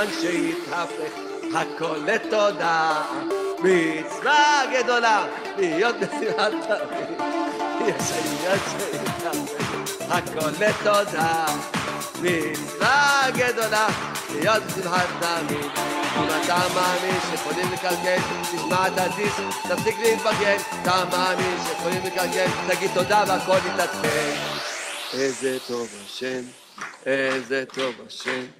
עניין שהתהפך, הכל לתודה. מצווה גדולה, להיות בשמחת תמיד. הכל לתודה. מצווה גדולה, להיות בשמחת תמיד. אם אתה מאמין שיכולים לקלקל, תשמע את הדיסק, תפסיק להתבגן. אתה מאמין שיכולים לקלקל, תגיד תודה והכל יתעדכן. איזה טוב השם, איזה טוב השם,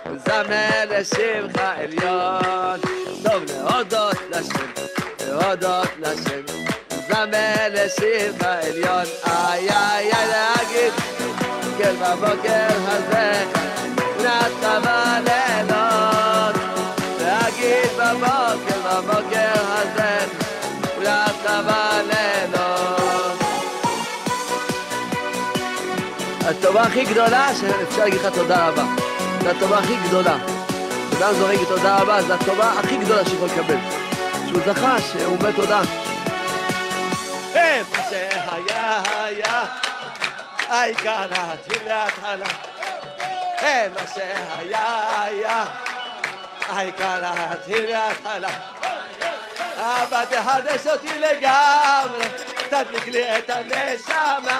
זמר לשמך עליון. טוב להודות לשם, להודות לשם, זמר לשמך עליון. איי איי איי להגיד, כן בבוקר הזה, נתת בלילות. להגיד בבוקר, בבוקר הזה, נתת בלילות. הטובה הכי גדולה שאפשר להגיד לך תודה רבה. זו הטובה הכי גדולה. אדם זורק תודה רבה, זו הטובה הכי גדולה שיכול לקבל. שהוא זכה, שהוא אומר תודה. איפה שהיה היה, העיקר להתחיל להתחלה. איפה שהיה היה, העיקר להתחיל להתחלה. אבא תחדש אותי לגמרי, תדליק לי את הנשמה.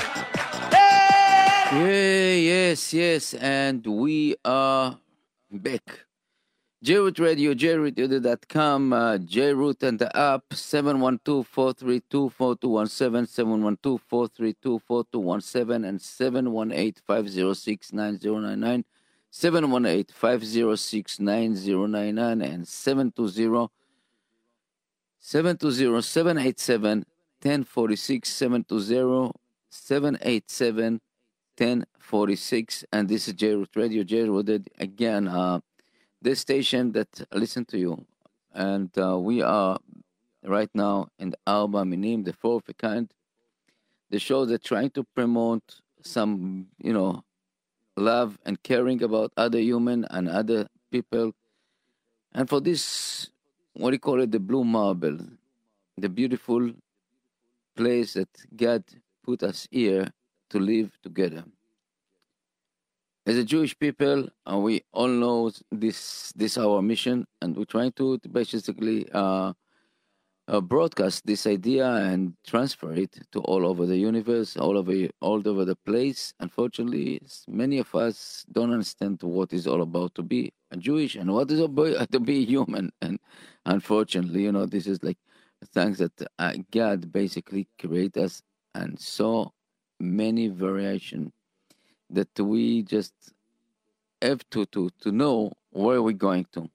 Yeah, yes, yes, and we are back. JRoot Radio, jrootradio.com, uh, JRoot and the app, 712-432-4217, 712-432-4217, and 718-506-9099, 718-506-9099, and 720 720-787-1046, 720-787 1046 and this is J Radio. J again uh this station that listen to you. And uh, we are right now in the Arba Minim the fourth kind. The show that trying to promote some you know love and caring about other human and other people. And for this what do you call it? The blue marble. The beautiful place that God put us here to live together. As a Jewish people, uh, we all know this this our mission, and we're trying to, basically uh, uh, broadcast this idea and transfer it to all over the universe, all over all over the place. Unfortunately, many of us don't understand what it's all about to be a Jewish and what is about to be human. And unfortunately, you know, this is like thanks that uh, God basically created us and so many variation that we just have to to to know where we're going to.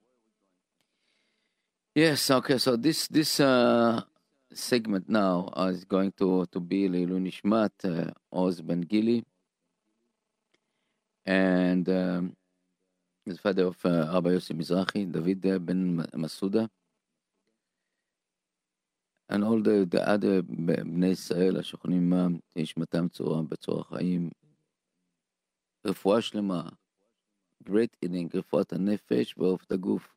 Yes, okay. So this this uh, segment now is going to to be Leilu Nishmat uh, Oz Ben Gili, and um, the father of uh, Abba Yossi Mizrahi, David Ben Masuda and all the, the other בני ישראל השוכנים עמם, נשמתם צורה בצורה חיים. רפואה שלמה, great eating, רפואת הנפש ועוף הגוף.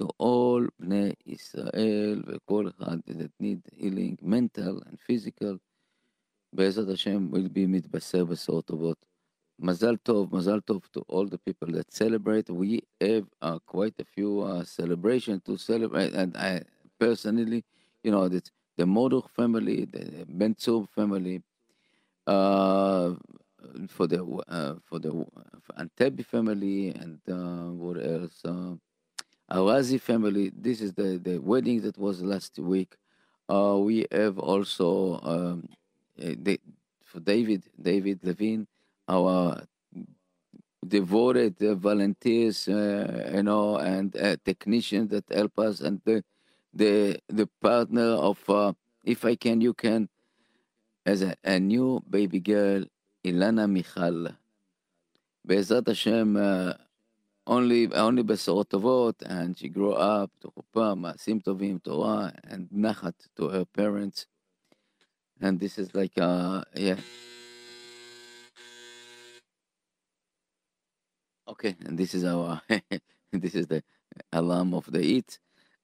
to all בני ישראל וכל אחד that need healing, mental and physical. בעזרת השם will be מתבשר בשורות טובות. Mazal Tov, Mazal Tov to all the people that celebrate. We have uh, quite a few uh, celebrations to celebrate, and I personally, you know, the, the Moduch family, the Ben family, uh, for the uh, for the Antebi family, and uh, what else? Uh, Arazi family. This is the the wedding that was last week. Uh, we have also um, eh, the, for David David Levine our devoted volunteers, uh, you know, and uh, technicians that help us, and the the partner of uh, if I can, you can, as a, a new baby girl, Ilana Michal. בעזרת השם, uh, only, only בשורות טובות, and she grew up תחופה, מעשים טובים, תורה, and נחת to her parents. And this is like, uh, yeah. Okay, and this is our this is the alarm of the heat.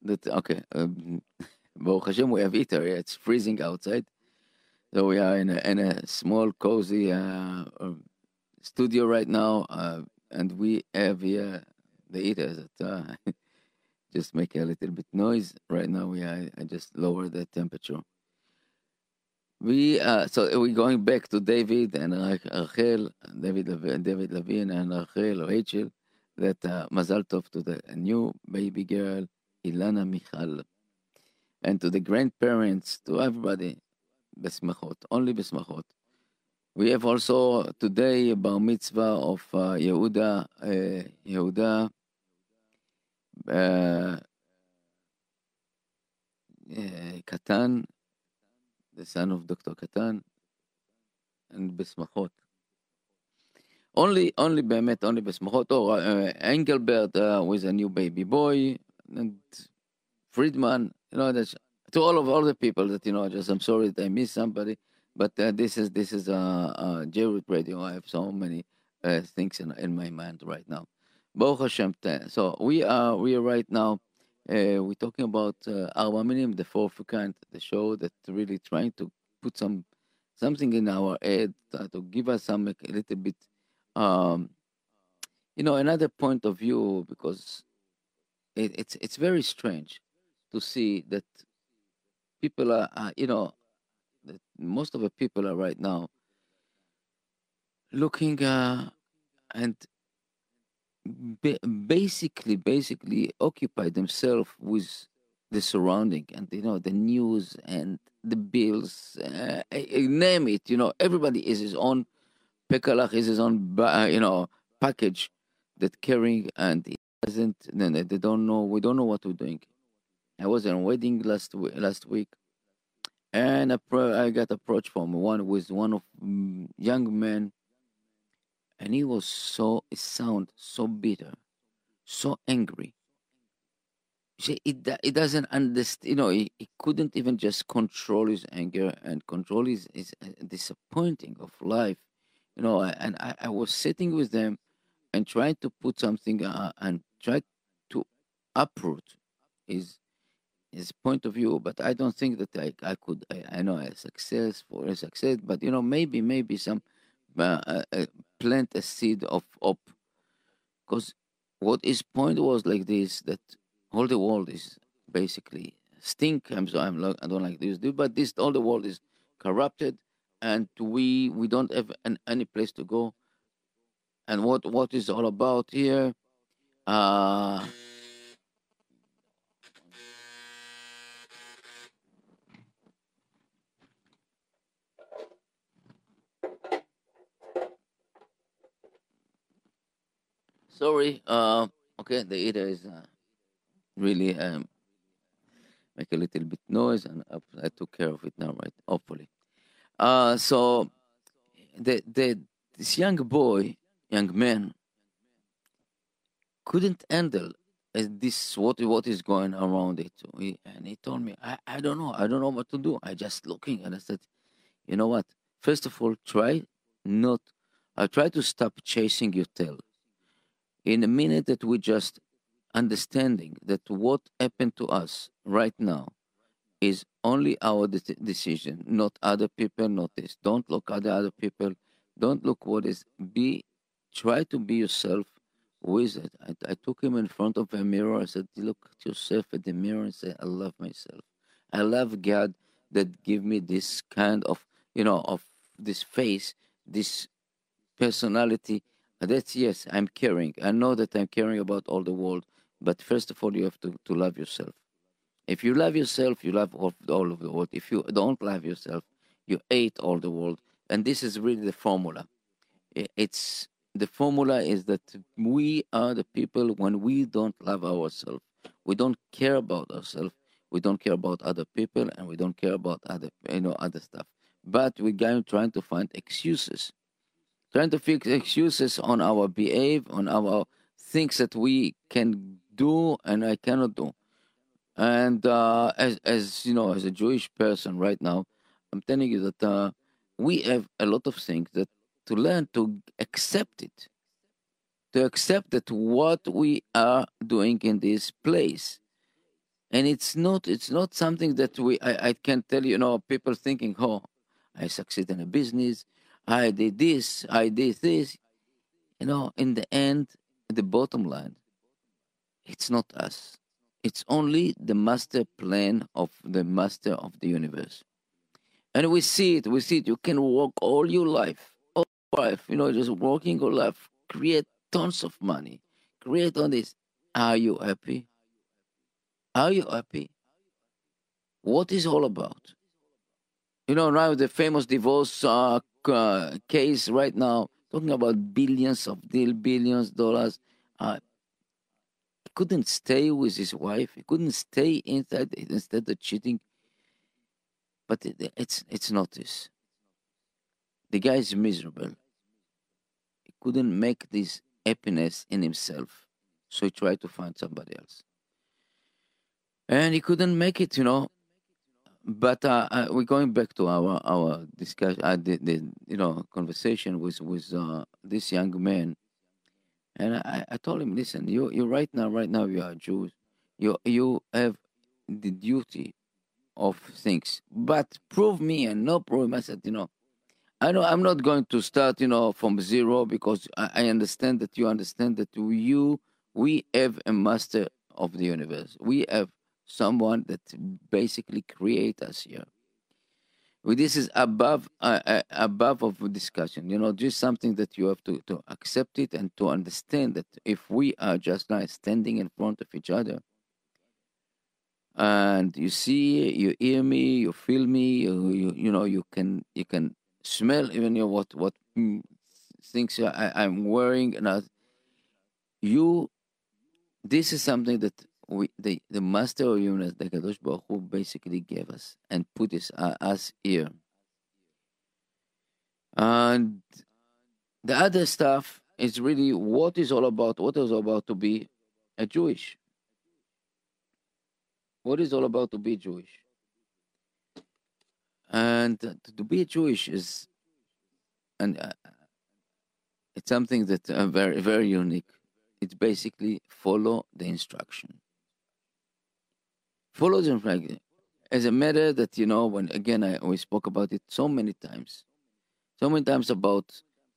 That okay, um, Hashem, we have heater. It's freezing outside, so we are in a, in a small cozy uh, um, studio right now, uh, and we have here the heater that uh, just make a little bit noise. Right now, we are, I just lower the temperature. We uh, so we're going back to David and Rachel, David David Levine and Rachel, Rachel, that uh, Mazal Tov to the new baby girl, Ilana Michal, and to the grandparents, to everybody, besmachot, only besmachot. We have also today a bar mitzvah of uh, Yehuda, uh, Yehuda, uh, uh, Katan, the son of Dr. Katan, and בשמחות. Only, only באמת, only בשמחות, or uh, Engelbert uh, with a new baby boy, and Friedman, you know, that's, to all of all the people that, you know, just I'm sorry that I missed somebody, but uh, this is, this is, uh, uh, J-Root Radio, I have so many uh, things in, in my mind right now. So we are, we are right now uh, we're talking about uh, Arba Minim, the fourth kind, the show that really trying to put some something in our head uh, to give us some a little bit, um, you know, another point of view because it, it's it's very strange to see that people are, are you know, most of the people are right now looking uh, and basically basically occupy themselves with the surrounding and you know the news and the bills uh, name it you know everybody is his own pekalach is his own uh, you know package that carrying and they don't know we don't know what we're doing i was in a wedding last last week and I got approached from one with one of mm, young men and he was so sound so bitter, so angry. See, it it doesn't understand. You know, he, he couldn't even just control his anger and control his, his uh, disappointing of life. You know, and I, I was sitting with them and trying to put something uh, and try to uproot his his point of view. But I don't think that I I could. I, I know a success for a success, but you know, maybe maybe some uh, uh, plant a seed of hope. Because what his point was like this that all the world is basically stink. I'm so I'm I don't like this, but this all the world is corrupted, and we we don't have an, any place to go. And what what is all about here? Uh, Sorry. Uh, okay, the eater is uh, really um, make a little bit noise, and I took care of it now, right? Hopefully. Uh, so the the this young boy, young man, couldn't handle uh, this what what is going around it. He, and he told me, I, I don't know, I don't know what to do. I just looking, and I said, you know what? First of all, try not. I try to stop chasing your tail in a minute that we just understanding that what happened to us right now is only our de- decision, not other people, not this. Don't look at the other people. Don't look what is. Be, try to be yourself with it. I, I took him in front of a mirror. I said, look at yourself at the mirror and say, I love myself. I love God that give me this kind of, you know, of this face, this personality. That's yes, I'm caring. I know that I'm caring about all the world. But first of all, you have to, to love yourself. If you love yourself, you love all, all of the world. If you don't love yourself, you hate all the world. And this is really the formula. It's the formula is that we are the people when we don't love ourselves, we don't care about ourselves, we don't care about other people, and we don't care about other you know other stuff. But we're going trying to find excuses, trying to fix excuses on our behave, on our things that we can do and I cannot do. And uh, as as you know, as a Jewish person right now, I'm telling you that uh, we have a lot of things that to learn to accept it, to accept that what we are doing in this place, and it's not it's not something that we I, I can tell you, you know people thinking, oh, I succeed in a business, I did this, I did this, you know. In the end, the bottom line, it's not us it's only the master plan of the master of the universe. And we see it, we see it. You can walk all your life, life, you know, just working your life, create tons of money, create all this. Are you happy? Are you happy? What is all about? You know, now the famous divorce uh, uh, case right now, talking about billions of deal, billions dollars. Uh, couldn't stay with his wife. He couldn't stay inside instead of cheating. But it, it's it's not this. The guy is miserable. Couldn't make this happiness in himself, so he tried to find somebody else. And he couldn't make it, you know. But uh, uh, we're going back to our our discussion, uh, the, the you know conversation with with uh, this young man and I, I told him, listen, you you right now, right now you are Jews. You you have the duty of things. But prove me and no prove I said, you know, I know I'm not going to start, you know, from zero because I, I understand that you understand that you we have a master of the universe. We have someone that basically create us here this is above uh, uh, above of discussion you know just something that you have to, to accept it and to understand that if we are just like standing in front of each other and you see you hear me you feel me you, you, you know you can you can smell even you know, what what mm, things I, i'm wearing and I, you this is something that we the, the master of universe, the Kadosh Baruch Hu, basically gave us and put us, uh, us here. And the other stuff is really what is all about, what is all about to be a Jewish. What is all about to be Jewish? And to be Jewish is, and uh, it's something that uh, very very unique. It's basically follow the instruction follow them like as a matter that you know when again I we spoke about it so many times, so many times about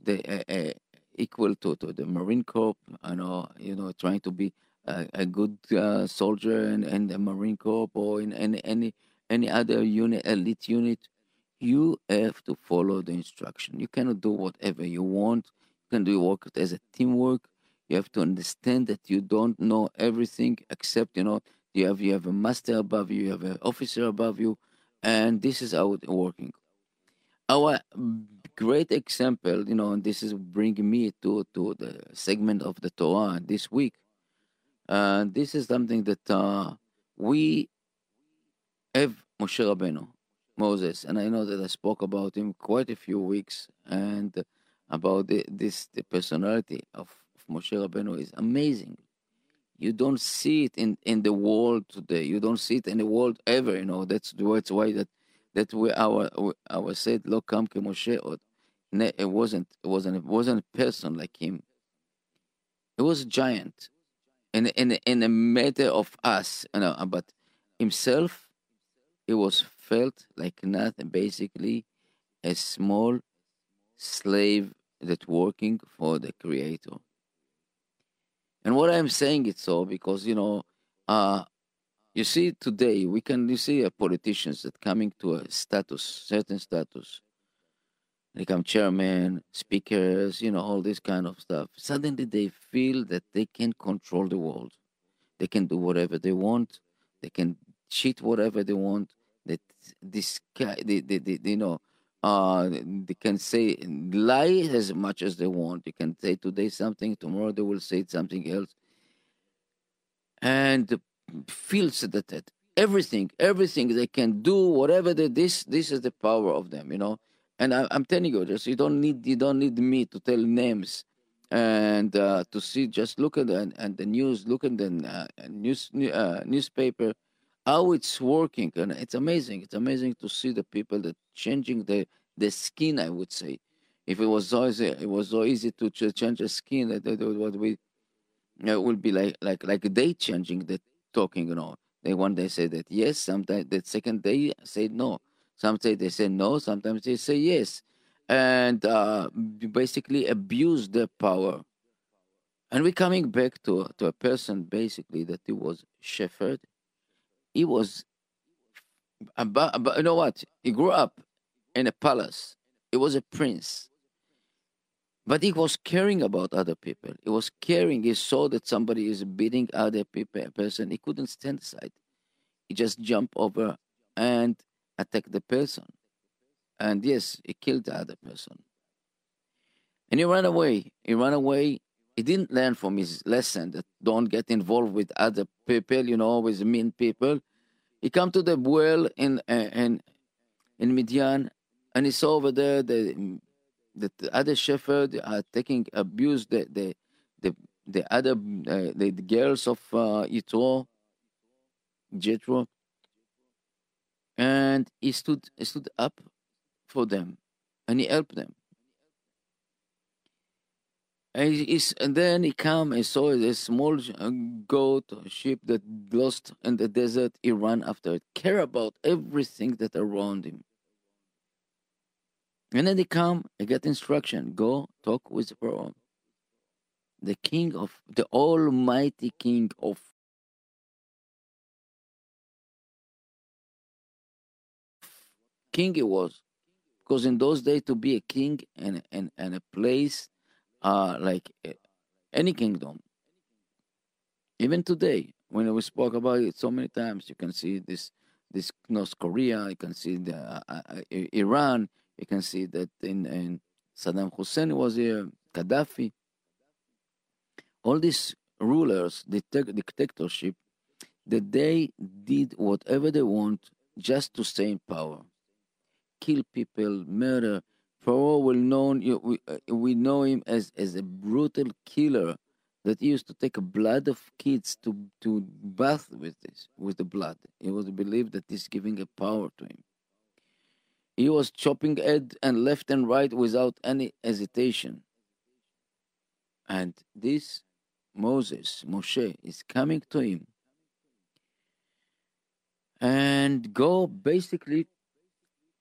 the uh, uh, equal to, to the Marine Corps. I know you know trying to be a, a good uh, soldier in, in the Marine Corps or in any any any other unit elite unit. You have to follow the instruction. You cannot do whatever you want. You can do work as a teamwork. You have to understand that you don't know everything except you know you have you have a master above you, you have an officer above you, and this is how it's working. Our great example, you know, and this is bringing me to to the segment of the Torah this week. Uh, this is something that uh, we have Moshe Rabbeinu, Moses, and I know that I spoke about him quite a few weeks, and about the, this the personality of, of Moshe Rabbeinu is amazing you don't see it in in the world today. You don't see it in the world ever. You know that's that's why that that we our our said lo kam ke Moshe. It wasn't it wasn't it wasn't a person like him. It was a giant. in in in a matter of us, you know, but himself, he was felt like nothing, basically a small slave that working for the creator. And what I'm saying it so because you know, uh, you see today we can you see uh, politicians that coming to a status, certain status, they become chairman, speakers, you know, all this kind of stuff. Suddenly they feel that they can control the world. They can do whatever they want. They can cheat whatever they want. That this guy, they, they, they, you know, uh, they can say lie as much as they want. They can say today something, tomorrow they will say something else, and feels that, that everything, everything they can do, whatever they this, this is the power of them, you know. And I, am telling you, just you don't need you don't need me to tell names and uh, to see. Just look at the and the news, look at the uh, news uh, newspaper, how it's working, and it's amazing. It's amazing to see the people that changing the the skin. I would say, if it was so easy, it was so easy to change the skin that, that what we it will be like like like they changing the talking. You know, they one day say that yes, sometimes the second day say no Sometimes they say no, sometimes they say yes. And uh, basically abuse their power. And we're coming back to, to a person basically that he was shepherd. He was, about, you know what? He grew up in a palace. He was a prince. But he was caring about other people. He was caring. He saw that somebody is beating other people, person. He couldn't stand aside. He just jumped over and attack the person. And yes, he killed the other person. And he ran away. He ran away. He didn't learn from his lesson that don't get involved with other people, you know, with mean people. He come to the well in uh, in in Midian, and he saw over there the the other shepherd are taking abuse the the the, the other uh, the, the, girls of uh, Yitro, Jethro, and he stood he stood up for them and he helped them and, and then he came and saw a small uh, goat sheep that lost in the desert he ran after it care about everything that around him and then he come and get instruction go talk with Pharaoh the king of the almighty king of king he was. Because in those days, to be a king and, and, and a place uh, like any kingdom, even today, when we spoke about it so many times, you can see this this North Korea, you can see the uh, uh Iran, you can see that in, in Saddam Hussein was here, Gaddafi. All these rulers, the dictatorship, that they did whatever they want just to stay in power kill people, murder. Pharaoh will known we, uh, we know him as, as a brutal killer that used to take blood of kids to to bath with this with the blood. It was believed that this giving a power to him. He was chopping head and left and right without any hesitation. And this Moses, Moshe, is coming to him and go basically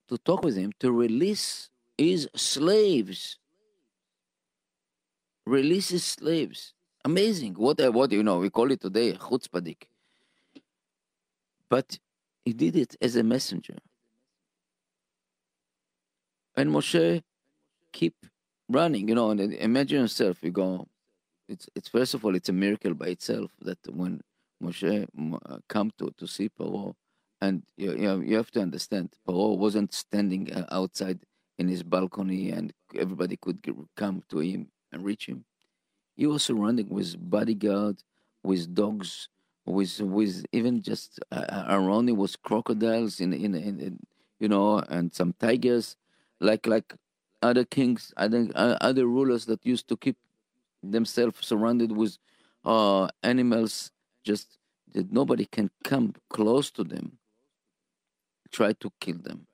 to talk with him to release his slaves. Releases slaves. Amazing. What, what you know, we call it today chutzpahdik. But he did it as a messenger. And Moshe keep running, you know, and imagine yourself, you go, it's, it's first of all, it's a miracle by itself that when Moshe uh, come to, to see Paro, and you, you, you have to understand, Paro wasn't standing uh, outside in his balcony and everybody could come to him and reach him. He was surrounded with bodyguards, with dogs, with with even just uh, uh, around him was crocodiles in, in in, in you know and some tigers, like like other kings, other uh, other rulers that used to keep themselves surrounded with uh, animals, just that nobody can come close to them try to kill them.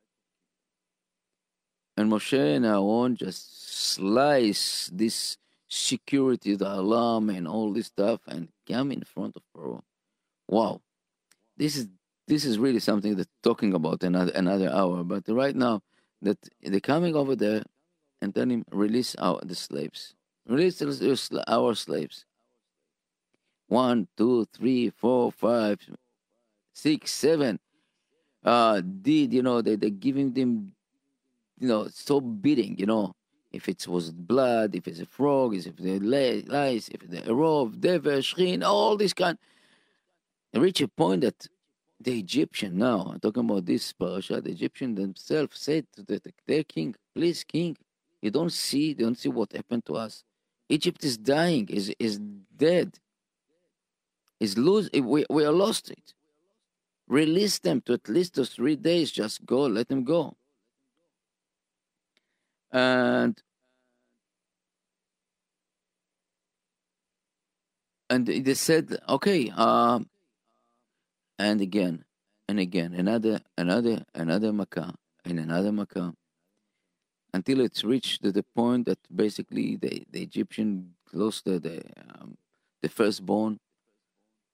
And Moshe and Aaron just slice this security, the alarm, and all this stuff, and come in front of Pharaoh. Wow, this is this is really something that talking about another another hour. But right now, that they're coming over there and tell him release our the slaves, release our slaves. One, two, three, four, five, six, seven. Uh, did you know they they giving them, you know, so beating, you know, if it was blood, if it's a frog, if the lice, if the rov, dever, shechin, all this kind. Reach a point that the Egyptian now, I'm talking about this parasha, the Egyptian themselves said to the, their king, please, king, you don't see, you don't see what happened to us. Egypt is dying, is is dead. Is lose we, we are lost it. Release them to at least those three days, just go, let them go. And and they said, okay, um, and again and again another another another makkah and another makkah until it's reached to the point that basically the, the Egyptian lost the the, um, the firstborn.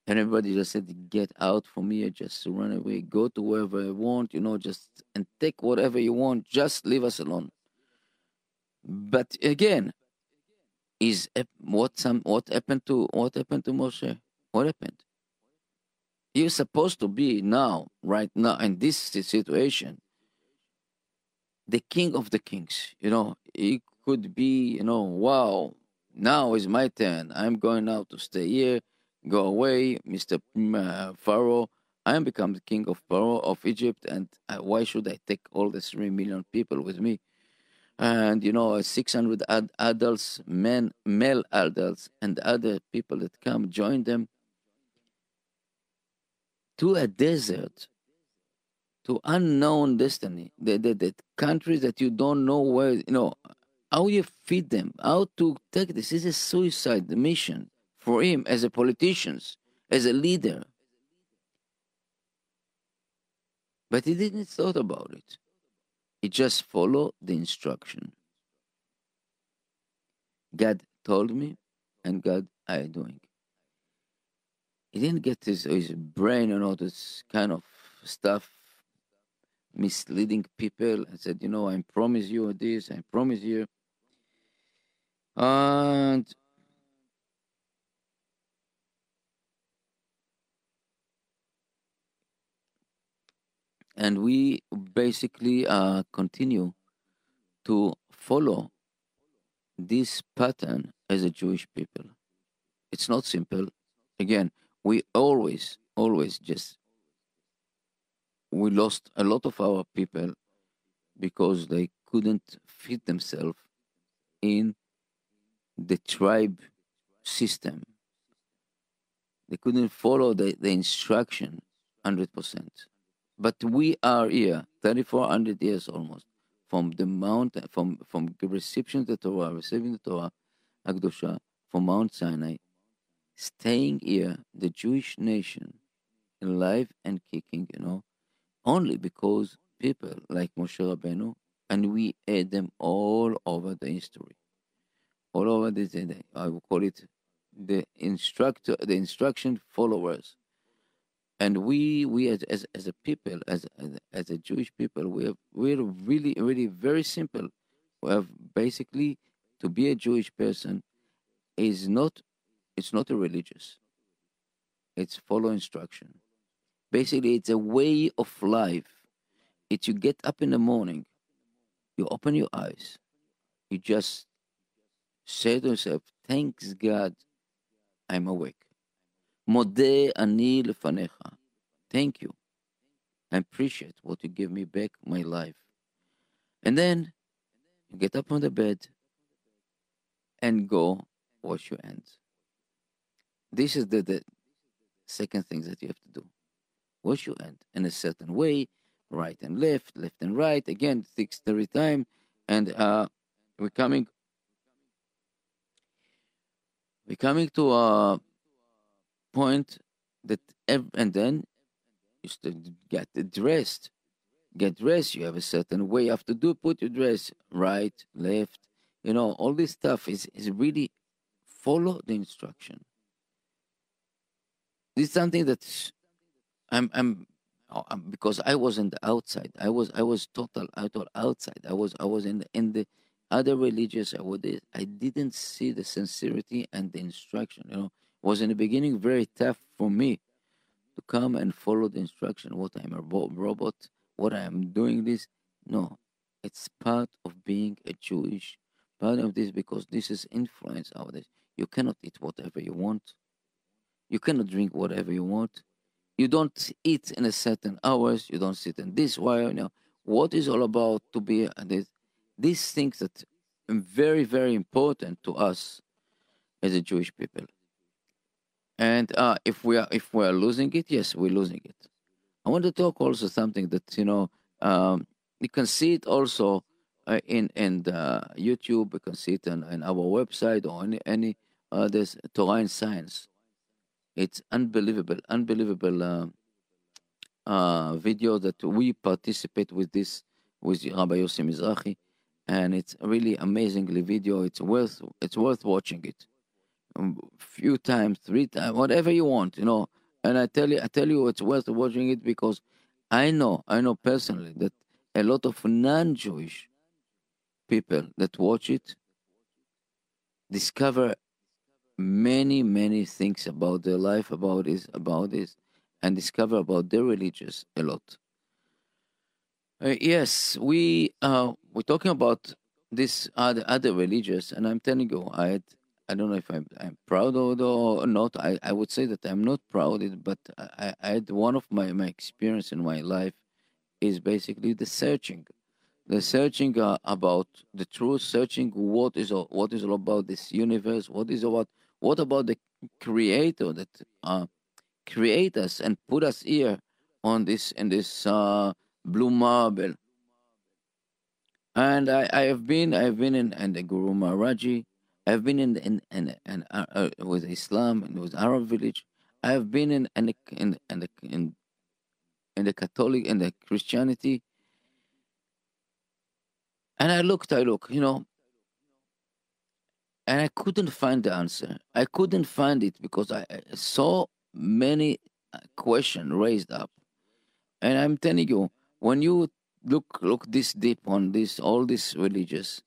And everybody just said get out from here just run away. Go to wherever you want you know just and take whatever you want. Just leave us alone but again is what some what happened to what happened to Moshe what happened you're supposed to be now, right now, in this situation, the king of the kings. You know, it could be, you know, wow, now is my turn. I'm going now to stay here, go away, Mr. Uh, Pharaoh. I am become the king of Pharaoh of Egypt, and uh, why should I take all the three million people with me? And you know, 600 ad- adults, men, male adults, and other people that come join them to a desert, to unknown destiny, the, the, the countries that you don't know where, you know, how you feed them, how to take this. Is a suicide mission for him as a politician, as a leader. But he didn't thought about it. He just followed the instruction. God told me, and God I doing he didn't get his his brain and all this kind of stuff misleading people and said, you know, I promise you this, I promise you. And and we basically uh, continue to follow this pattern as a Jewish people. It's not simple. Again, we always, always just we lost a lot of our people because they couldn't fit themselves in the tribe system. They couldn't follow the, the instruction 100%. But we are here, 3,400 years almost, from the mount, from, from the reception of the Torah, receiving the Torah, Akdosha, from Mount Sinai, staying here, the Jewish nation, alive and kicking, you know, only because people like Moshe Rabbeinu, and we add them all over the history, all over this. I will call it the instructor, the instruction followers, and we, we as as, as a people, as, as as a Jewish people, we have we're really really very simple. We have basically to be a Jewish person is not it's not a religious. It's follow instruction. Basically, it's a way of life. It's you get up in the morning, you open your eyes, you just say to yourself, Thanks God, I'm awake. Modeh ani lefanecha. Thank you. I appreciate what you give me back my life. And then you get up on the bed and go wash your hands. This is the, the second thing that you have to do. Wash your hand in a certain way, right and left, left and right. Again, six thirty time, and uh, we're coming. We're coming to a point that, ev- and then you still get dressed. Get dressed. You have a certain way to do. Put your dress right, left. You know, all this stuff is is really follow the instruction. This is something that I'm, I'm, oh, because I was in the outside. I was, I was total, total outside. I was, I was in the, in the other religious. I would, I didn't see the sincerity and the instruction. You know, was in the beginning very tough for me to come and follow the instruction. What I'm a robot. What I am doing this. No, it's part of being a Jewish part of this because this is influence of this. You cannot eat whatever you want. You cannot drink whatever you want. You don't eat in a certain hours. You don't sit in this way. You know what is all about to be this. These things that are very very important to us as a Jewish people. And uh, if we are if we are losing it, yes, we're losing it. I want to talk also something that you know um, you can see it also uh, in in YouTube. You can see it on, on our website or any any uh, there's Torah and Science. It's unbelievable, unbelievable uh, uh, video that we participate with this with Rabbi Yossi Mizrahi, and it's really amazingly video. It's worth it's worth watching it, a um, few times, three times, whatever you want, you know. And I tell you, I tell you, it's worth watching it because I know, I know personally that a lot of non-Jewish people that watch it discover many, many things about their life, about this, about this, and discover about their religious a lot. Uh, yes, we uh, we're talking about this other other religious, and I'm telling you, I had, I don't know if I'm I'm proud of or not. I, I would say that I'm not proud of it, but I, I had one of my my experience in my life is basically the searching, the searching uh, about the truth, searching what is all, what is all about this universe, what is about what about the creator that uh, create us and put us here on this in this uh, blue marble? And I, I have been I have been in, in the Guru Maharaji. I've been in in in, in uh, uh, with Islam and with Arab village. I have been in in in in, in, in the Catholic and the Christianity. And I looked, I looked, you know, and I couldn't find the answer. I couldn't find it because I, saw many uh, questions raised up. And I'm telling you, when you look look this deep on this all these religious,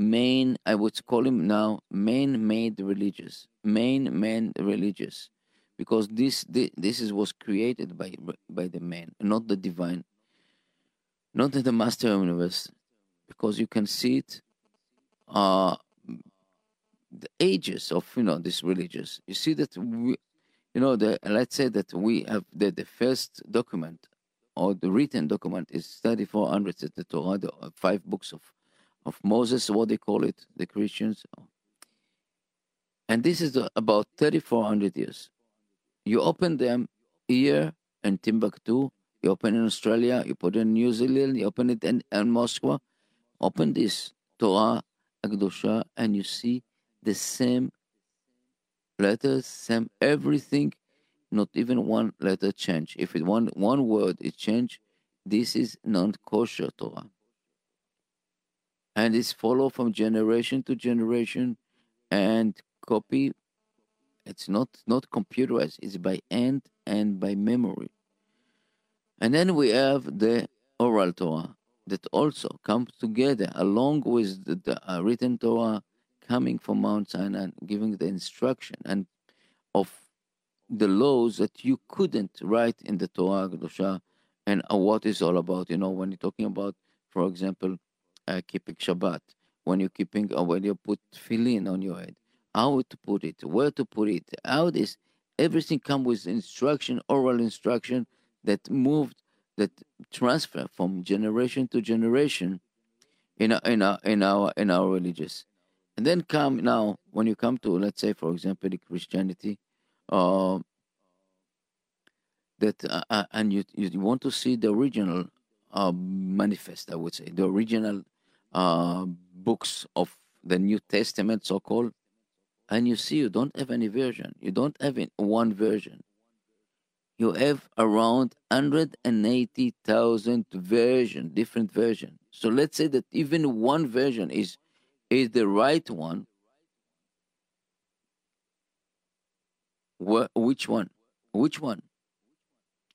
main I would call him now main made religious, main man religious, because this this is was created by by the man, not the divine, not the master universe, because you can see it. Uh, the ages of you know this religious. You see that we, you know, the let's say that we have the, the first document or the written document is 3400 the Torah, the uh, five books of of Moses, what they call it, the Christians. And this is about 3400 years. You open them here in Timbuktu, you open in Australia, you put in New Zealand, you open it in, in Moscow, open this Torah, Akdosha, and you see the same letters, same everything, not even one letter change. If it one one word is changed, this is non-kosher Torah. And it's follow from generation to generation and copy. It's not not computerized, it's by hand and by memory. And then we have the oral Torah that also comes together along with the, the uh, written Torah coming from Mount Sinai giving the instruction and of the laws that you couldn't write in the Torah and uh, what is all about. You know, when you're talking about, for example, uh, keeping Shabbat, when you're keeping, or uh, when you put tefillin on your head, how to put it, where to put it, how this, everything comes with instruction, oral instruction that moved, that transfer from generation to generation in our, in our, in our, in our religious. And then come now, when you come to, let's say, for example, the Christianity, uh, that uh, uh, and you you want to see the original uh, manifest, I would say, the original uh, books of the New Testament, so called, and you see you don't have any version. You don't have one version. You have around 180,000 version, different version. So let's say that even one version is is the right one. Which one? Which one?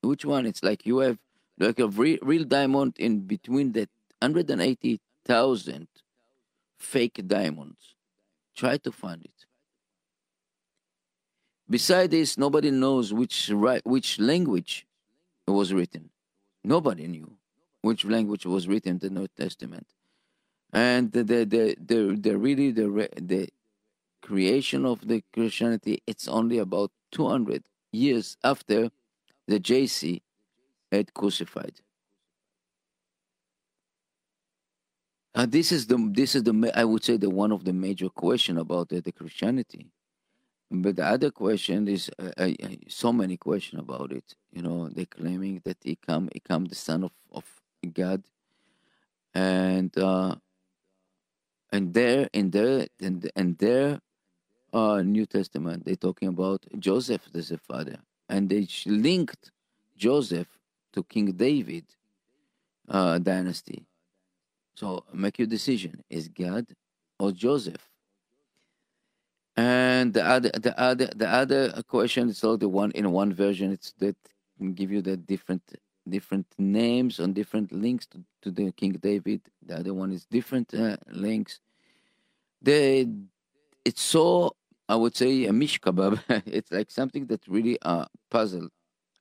Which one? It's like you have like a re- real diamond in between that 180 thousand fake diamonds. Try to find it. Beside this, nobody knows which right, which language it was written. Nobody knew which language was written in the New Testament, and the the the, the, the really the the creation of the Christianity. It's only about two hundred years after the JC had crucified. Uh, this is the this is the I would say the one of the major question about the, the Christianity. But the other question is uh, so many questions about it. You know, they claiming that he come he come the son of, of God, and uh, and there in there and and there uh, New Testament they're talking about Joseph as a father, and they linked Joseph to King David uh, dynasty. So make your decision: is God or Joseph? And the other, the other, the other question is all the one in one version. It's that give you the different different names on different links to, to the King David. The other one is different uh, links. They, it's so I would say a mish kebab. it's like something that really a uh, puzzle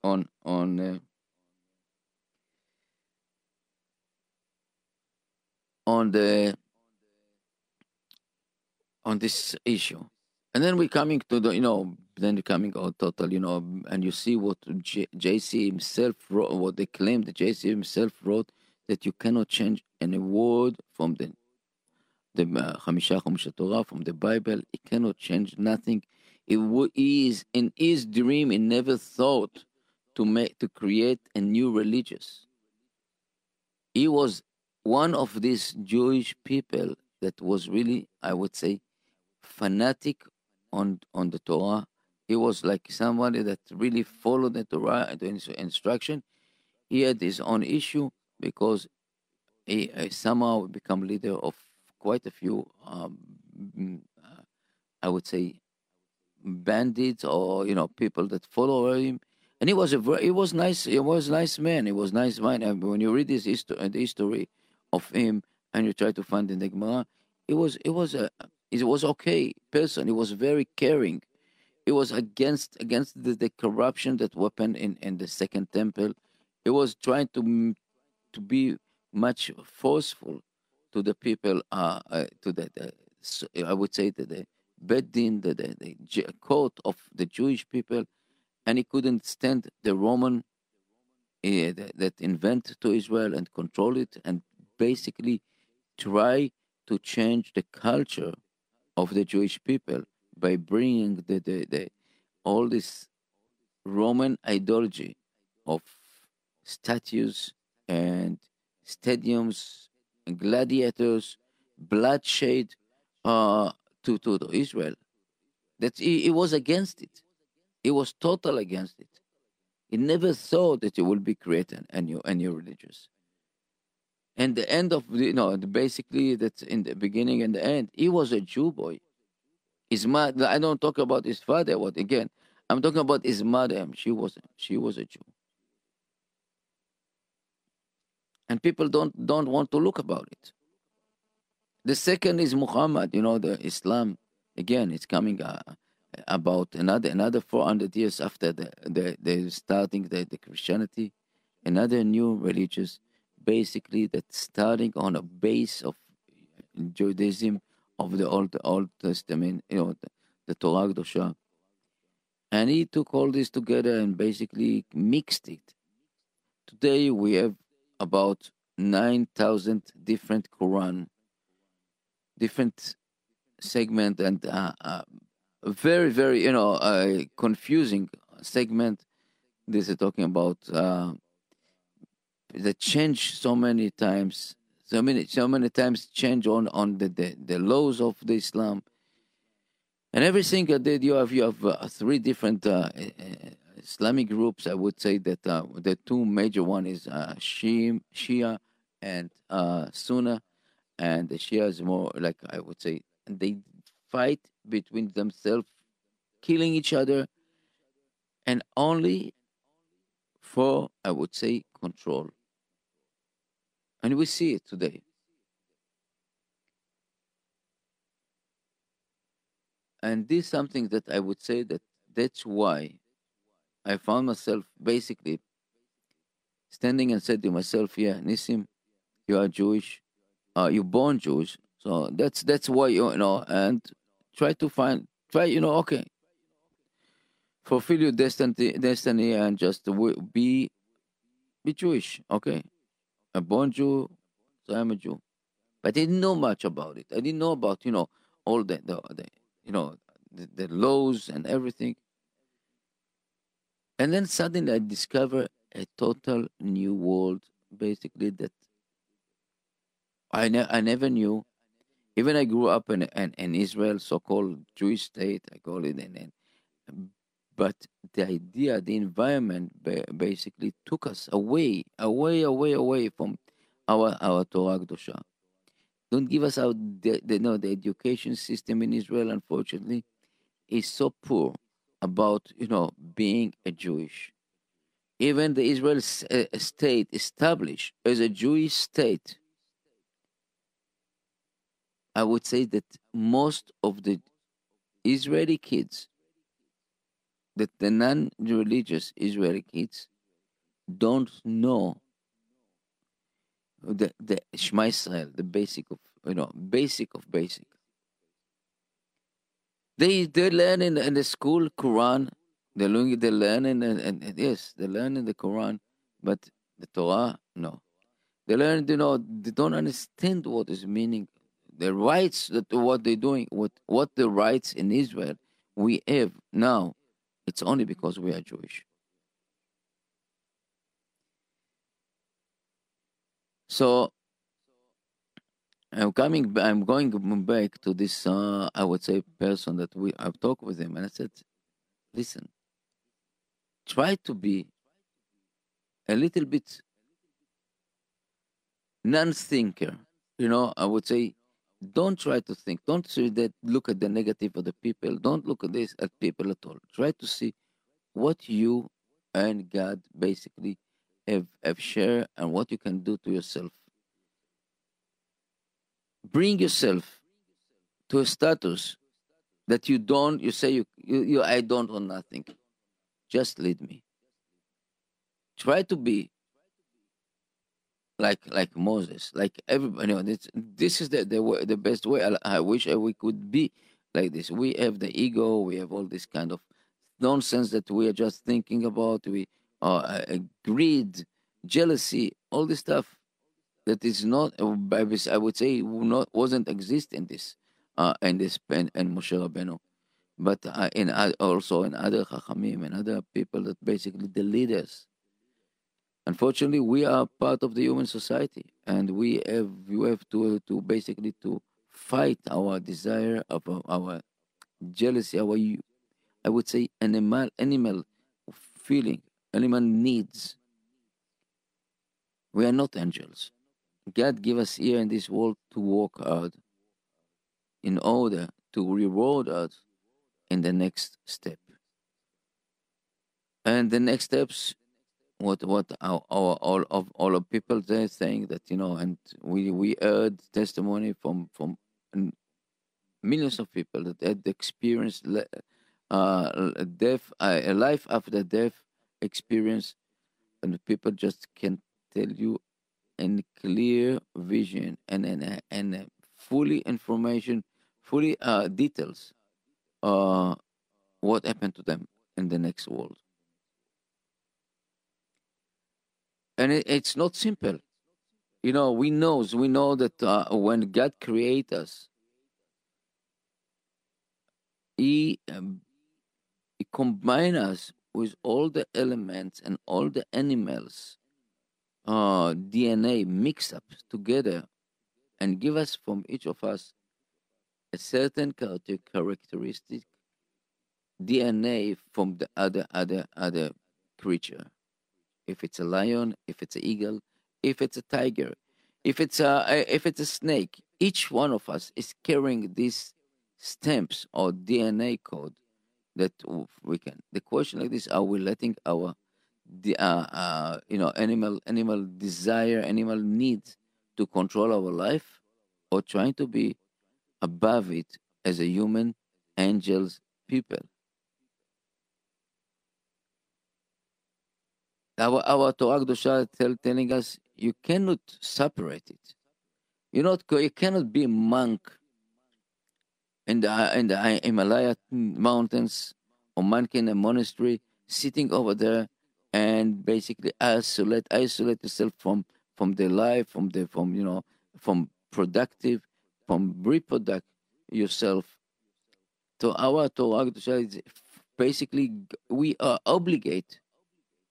on on. Uh, on the on this issue and then we're coming to the, you know, then coming out total, you know, and you see what J- JC himself wrote, what they claim that JC himself wrote, that you cannot change any word from the the Chamisha uh, Torah, from the Bible. He cannot change nothing. It is in his dream, he never thought to make to create a new religious. He was one of these Jewish people that was really, I would say, fanatic on on the Torah. He was like somebody that really followed the Torah, and the instruction. He had his own issue because he, he somehow become leader of quite a few, um, mm, uh, I would say, bandits or you know people that follow him. And he was a he was nice. He was nice man. He was nice man. And when you read this history, the history of him, and you try to find in the Gemara, it was it was a it was okay person. He was very caring. He was against against the, the corruption that happened in, in the second temple. He was trying to to be much forceful to the people, uh, uh to the, the, I would say to the Bedin, the, the, the court of the Jewish people, and he couldn't stand the Roman uh, that, that invent to Israel and control it, and basically try to change the culture of the Jewish people by bringing the, the, the all this Roman ideology of statues and stadiums and gladiators, bloodshed uh, to, to, to Israel. That he, he was against it. He was total against it. He never thought that it would be created a new, a new religious. And the end of you know basically that's in the beginning and the end. He was a Jew boy. His mother. I don't talk about his father. What again? I'm talking about his mother. She was she was a Jew. And people don't don't want to look about it. The second is Muhammad. You know the Islam. Again, it's coming uh, about another another 400 years after the the, the starting the, the Christianity, another new religious basically that starting on a base of Judaism of the Old Old Testament, you know, the, the Torah Kedosha. And he took all this together and basically mixed it. Today we have about 9,000 different Quran, different segment and uh, uh, very, very, you know, uh, confusing segment. This is talking about that change so many times, so many so many times change on on the the, the laws of the Islam, and everything that you have you have uh, three different uh, uh, Islamic groups. I would say that uh, the two major one is uh, Shia, Shia and uh, Sunnah, and the Shia is more like I would say they fight between themselves, killing each other, and only for, I would say, control. And we see it today. And this is something that I would say that that's why I found myself basically standing and said to myself, "Yeah, Nissim, you are Jewish, uh, you're born Jewish, so that's that's why you, you know." And try to find, try you know, okay, fulfill your destiny, destiny, and just be be Jewish. Okay, a born Jew, so I'm a Jew, but I didn't know much about it. I didn't know about you know all the the, the you know the, the laws and everything. And then suddenly I discover a total new world, basically that I ne- I never knew. Even I grew up in in, in Israel, so-called Jewish state, I call it, and, and but the idea, the environment, basically took us away, away, away, away from our our Torah Kedosha. Don't give us our the, the no the education system in Israel, unfortunately, is so poor about you know being a Jewish. Even the Israel uh, state established as a Jewish state, I would say that most of the Israeli kids, that the non-religious Israeli kids, don't know the the Shema Israel, the basic of you know basic of basic. They they learn in, in the school Quran. They learn they learn in and yes they learn in the Quran, but the Torah no. They learn you know they don't understand what is meaning. The rights that what they're doing, what what the rights in Israel we have now, it's only because we are Jewish. So I'm coming. I'm going back to this. Uh, I would say person that we. I've talked with him, and I said, "Listen, try to be a little bit non-thinker. You know, I would say, don't try to think. Don't say that. Look at the negative of the people. Don't look at this at people at all. Try to see what you and God basically have have shared and what you can do to yourself bring yourself to a status that you don't you say you, you, you i don't want nothing just lead me try to be like like moses like everybody you know, this, this is the, the way, the best way. I, I wish we could be like this. We have the ego we have all this kind of nonsense that we are just thinking about. We are uh, greed jealousy all this stuff that is not I would say not wasn't exist in this uh, in this and, and Moshe Rabbeinu, but uh, in also in other Chachamim and other people that basically the leaders. Unfortunately, we are part of the human society, and we have we have to to basically to fight our desire of our jealousy, our I would say animal animal feeling, animal needs. We are not angels. God give us here in this world to work hard in order to reward us in the next step. And the next steps, what what our, our all of all of people there saying that you know, and we we heard testimony from from millions of people that had experienced uh, death, a life after death experience, and people just can tell you in clear vision and and, and fully information, fully uh, details uh, what happened to them in the next world. And it, it's not simple. You know, we know we know that uh, when God created us, He um, He combined us with all the elements and all the animals uh, DNA mixed up together and give us from each of us a certain characteristic DNA from the other other other creature. If it's a lion, if it's an eagle, if it's a tiger, if it's a if it's a snake, each one of us is carrying these stamps or DNA code that we can. The question like this: Are we letting our the uh, uh, you know animal animal desire, animal needs to control our life, or trying to be above it as a human, angels, people? Our our Torah Kedosha tell, telling us you cannot separate it. You not you cannot be monk in the in the Himalaya mountains or monk in a monastery sitting over there and basically isolate isolate yourself from from the life from the from you know from productive from reproduct yourself so our Torah is basically we are obligated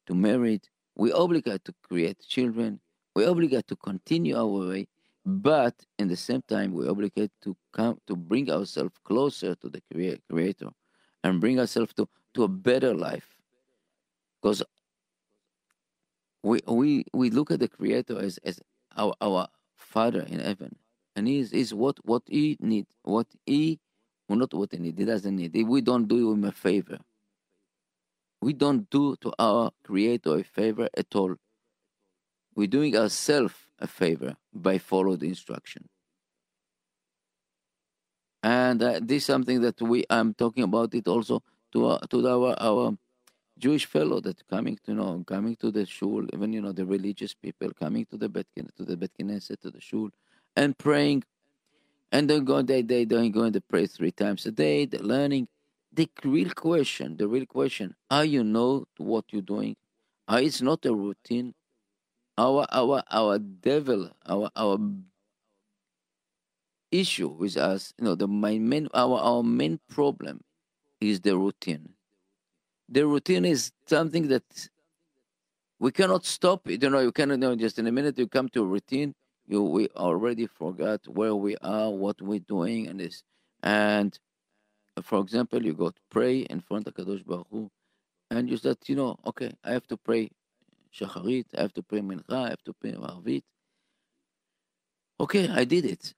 to marry we obligate to create children. We obligate to continue our way. But in the same time we obligate to come to bring ourselves closer to the creator and bring ourselves to, to a better life. Because we we we look at the creator as as our our father in heaven. And he is, is what what he need what he well, not what he need. He doesn't need. We don't do him a favor we don't do to our creator a favor at all we're doing ourselves a favor by follow the instruction and uh, this is something that we i'm talking about it also to our, to our our Jewish fellow that coming to you know coming to the shul, even you know the religious people coming to the bet to the bet Knesset, to the shul, and praying, and they go they they don't going to pray three times a day. They're learning. The real question, the real question, are you know what you're doing? Are it's not a routine. Our our our devil, our our issue with us, you know, the my main our our main problem is the routine the routine is something that we cannot stop it. You know, you cannot know just in a minute you come to a routine, you we already forgot where we are, what we're doing, and this. And for example, you go to pray in front of Kadosh Baruch Hu, and you said, you know, okay, I have to pray Shacharit, I have to pray Mincha, I have to pray Arvit. Okay, I did it.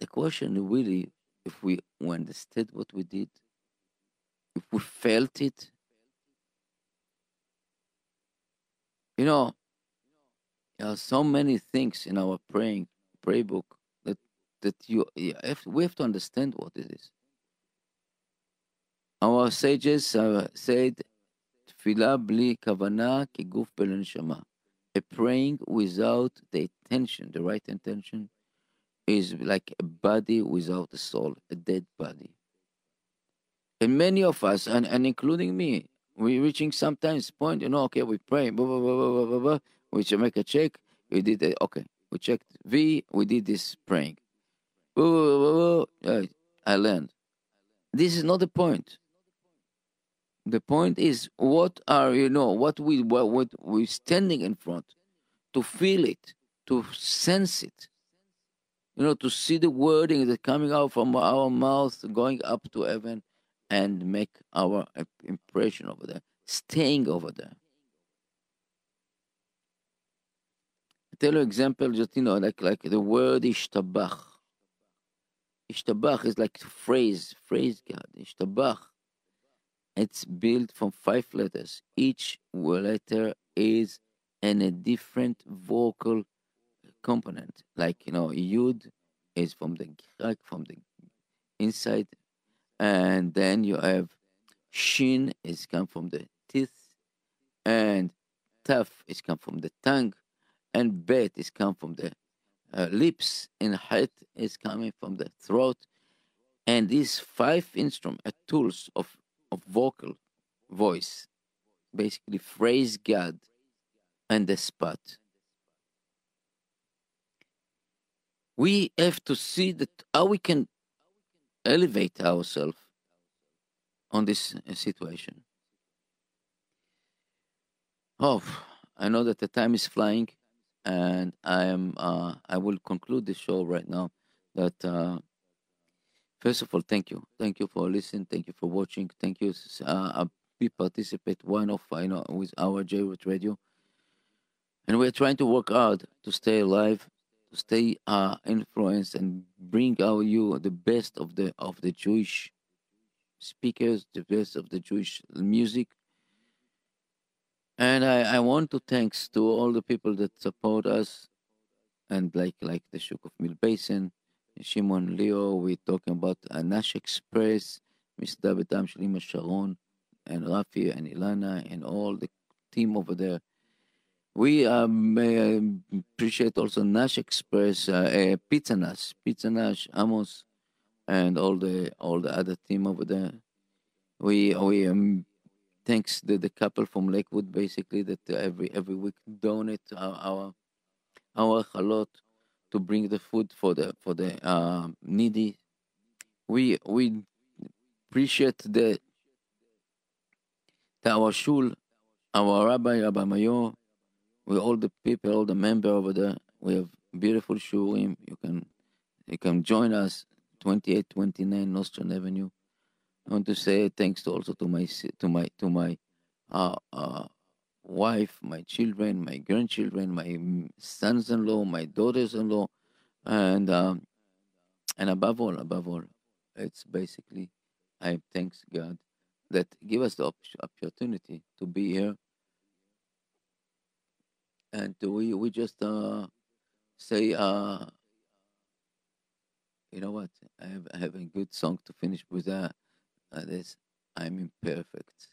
The question really, if we understood what we did, if we felt it, you know, there are so many things in our praying prayer book that that you, you have, we have to understand what it is. Our sages uh, said, "Tefillah bli kavana belenshama." A praying without the intention, the right intention, is like a body without a soul, a dead body. And many of us, and, and including me, we're reaching sometimes point, you know, okay, we pray, blah, blah, blah, blah, blah, blah. we should make a check. We did it. Okay, we checked V, we did this praying. Blah, blah, blah, I learned. This is not the point. The point is, what are you know what we what, what we're standing in front to feel it, to sense it, you know, to see the wording that coming out from our mouth, going up to heaven, and make our impression over there, staying over there. I tell you example, just you know, like like the word ishtabach. Ishtabach is like phrase, phrase God. Ishtabach. It's built from five letters. Each letter is in a different vocal component. Like you know, Yud is from the from the inside and then you have shin is come from the teeth, and taf is come from the tongue, and bet is come from the uh, lips, and het is coming from the throat, and these five instruments are tools of of vocal voice, basically phrase God and the spot. We have to see that how we can elevate ourselves on this situation. Oh, I know that the time is flying, and I am. Uh, I will conclude the show right now. That uh, first of all, thank you, thank you for listening, thank you for watching, thank you. Uh, we participate one of you know with our J Radio, and we're trying to work hard to stay alive to stay uh, influenced and bring out you the best of the of the Jewish speakers, the best of the Jewish music. And I, I want to thanks to all the people that support us and like like the Shuk of Mill Basin, Shimon Leo, we're talking about Nash Express, Mr. בתם של אמא שרון, and Rafi and Ilana and all the team over there. We um, uh, appreciate also Nash Express, uh, uh, Pizza Nash, Pizza Nash, Amos, and all the all the other team over there. We we um, thanks the, the couple from Lakewood basically that every every week donate our our, our halot to bring the food for the for the uh, needy. We we appreciate the, the our shul, our rabbi Rabbi Mayo, with all the people, all the members over there. We have beautiful shiurim. You can you can join us 2829 Nostrand Avenue. I want to say thanks to also to my to my to my uh, uh, wife, my children, my grandchildren, my sons-in-law, my daughters-in-law, and um, and above all, above all, it's basically I thanks God that give us the opportunity to be here, and we we just uh, say uh, you know what I have I have a good song to finish with uh, uh this I'm imperfect.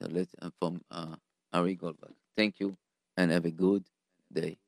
So let's uh, from uh, Ari Goldwag. Thank you and have a good day.